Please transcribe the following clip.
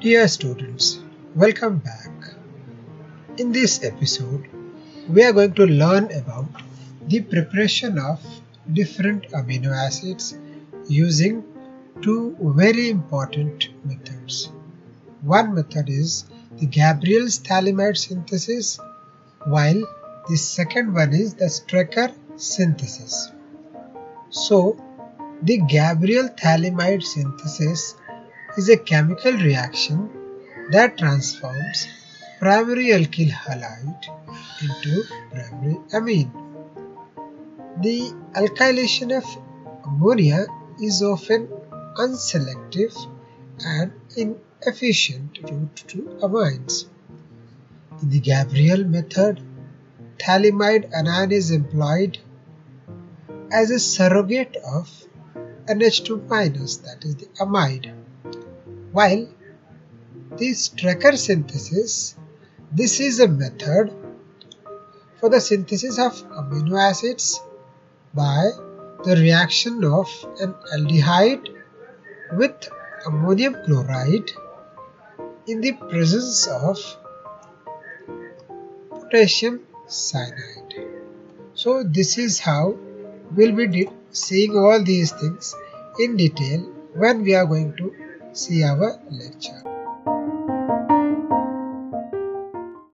Dear students, welcome back. In this episode, we are going to learn about the preparation of different amino acids using two very important methods. One method is the Gabriel's phthalimide synthesis, while the second one is the Strecker synthesis. So, the Gabriel phthalimide synthesis is a chemical reaction that transforms primary alkyl halide into primary amine. The alkylation of ammonia is often unselective and inefficient route to amines. In the Gabriel method, phthalimide anion is employed as a surrogate of NH2 minus that is the amide. While the Strecker synthesis, this is a method for the synthesis of amino acids by the reaction of an aldehyde with ammonium chloride in the presence of potassium cyanide. So this is how we'll be seeing all these things in detail when we are going to see our lecture.